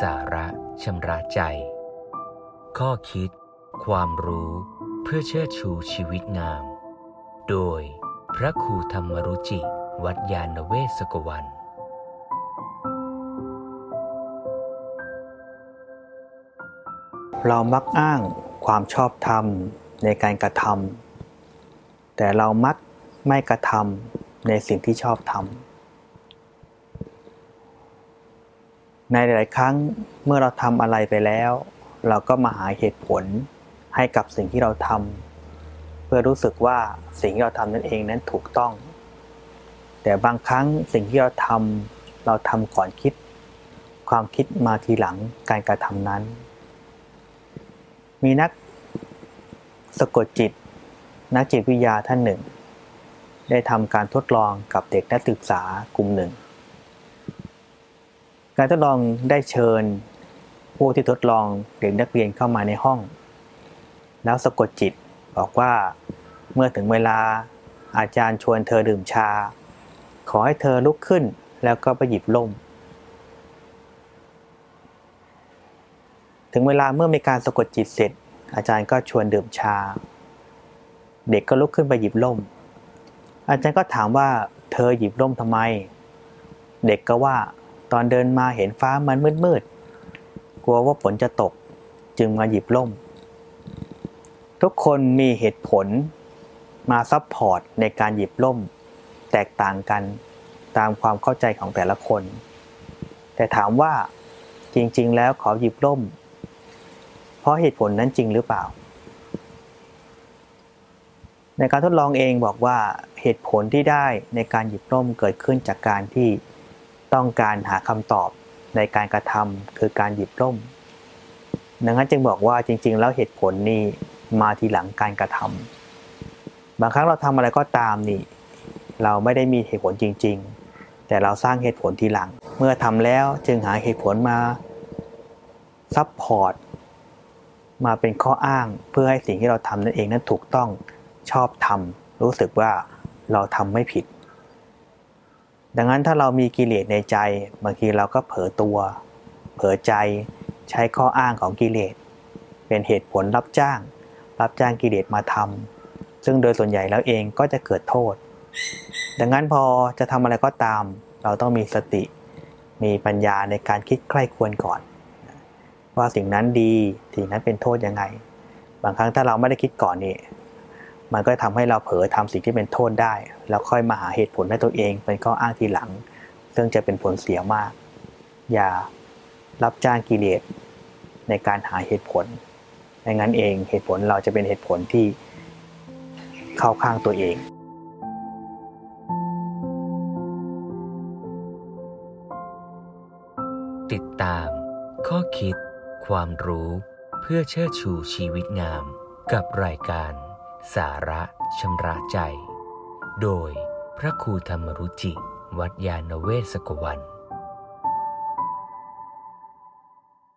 สาระชำระใจ ข้อคิด ความรู้เพื่อเชิดชูชีวิตงาม โดยพระครูธรรมรุจิ วัดยาณเวศกวันเรามักอ้างความชอบธรรมในการกระทำแต่เรามักไม่กระทำในสิ่งที่ชอบทำ ในหลาย ๆ ครั้งเมื่อเราทำอะไรไปแล้ว เราก็มาหาเหตุผลให้กับสิ่งที่เราทำเพื่อรู้สึกว่าสิ่งที่เราทำนั่นเองนั้นถูกต้อง แต่บางครั้งสิ่งที่เราทำเราทำก่อนคิด ความคิดมาทีหลังการกระทำนั้น มีนักสะกดจิต นักจิตวิทยาท่านหนึ่ง ได้ทำการทดลองกับเด็กนักศึกษากลุ่มหนึ่ง การทดลองได้เชิญผู้ที่ทดลองเด็กนักเรียนเข้ามาในห้อง แล้วสะกดจิตบอกว่าเมื่อถึงเวลาอาจารย์ชวนเธอดื่มชา ขอให้เธอลุกขึ้นแล้วก็ไปหยิบล่ม ถึงเวลาเมื่อมีการสะกดจิตเสร็จ อาจารย์ก็ชวนดื่มชา เด็กก็ลุกขึ้นไปหยิบล่ม อาจารย์ก็ถามว่าเธอหยิบล่มทำไม เด็กก็ว่า ตอนเดินมาเห็นฟ้ามันมืดๆ กลัวว่าฝนจะตก จึงมาหยิบล่ม ทุกคนมีเหตุผลมาซับพอร์ตในการหยิบล่ม แตกต่างกันตามความเข้าใจของแต่ละคน แต่ถามว่าจริงๆ แล้วขอหยิบล่ม เพราะเหตุผลนั้นจริงหรือเปล่า ในการทดลองเองบอกว่าเหตุผลที่ได้ในการหยิบล่มเกิดขึ้นจากการที่ ต้องการหาคำตอบในการกระทำคือการหยิบล่ม ดังนั้นจึงบอกว่าจริง ๆ แล้วเหตุผลนี่มาทีหลังการกระทำบางครั้งเราทำอะไรก็ตามนี่ เราไม่ได้มีเหตุผลจริง ๆ แต่เราสร้างเหตุผลทีหลัง เมื่อทำแล้วจึงหาเหตุผลมาซับพอร์ตมาเป็นข้ออ้างเพื่อให้สิ่งที่เราทำนั่นเองนั้นถูกต้องชอบทำรู้สึกว่าเราทำไม่ผิด ดังนั้นถ้าเรามีกิเลสในใจ บางทีเราก็เผลอตัว เผลอใจใช้ข้ออ้างของกิเลส เป็นเหตุผลรับจ้าง รับจ้างกิเลสมาทำซึ่งโดยส่วนใหญ่แล้วเองก็จะเกิดโทษ ดังนั้นพอจะทำอะไรก็ตาม เราต้องมีสติ มีปัญญาในการคิดใคร่ควรก่อน ว่าสิ่งนั้นดีสิ่งนั้นเป็นโทษยังไง บางครั้งถ้าเราไม่ได้คิดก่อนนี่ มันก็ทำให้เราเผลอทำสิ่งที่เป็นโทษได้ แล้วค่อยมาหาเหตุผลให้ตัวเอง เป็นข้ออ้างทีหลัง ซึ่งจะเป็นผลเสียมาก อย่ารับจ้างกิเลสในการหาเหตุผลไม่งั้นเองเหตุผลเราจะเป็นเหตุผลที่เข้าข้างตัวเองติดตาม ข้อคิด ความรู้ เพื่อเชิดชูชีวิตงาม กับรายการ สาระชำระใจ โดยพระครูธรรมรุจิ วัดยาณเวศกวัน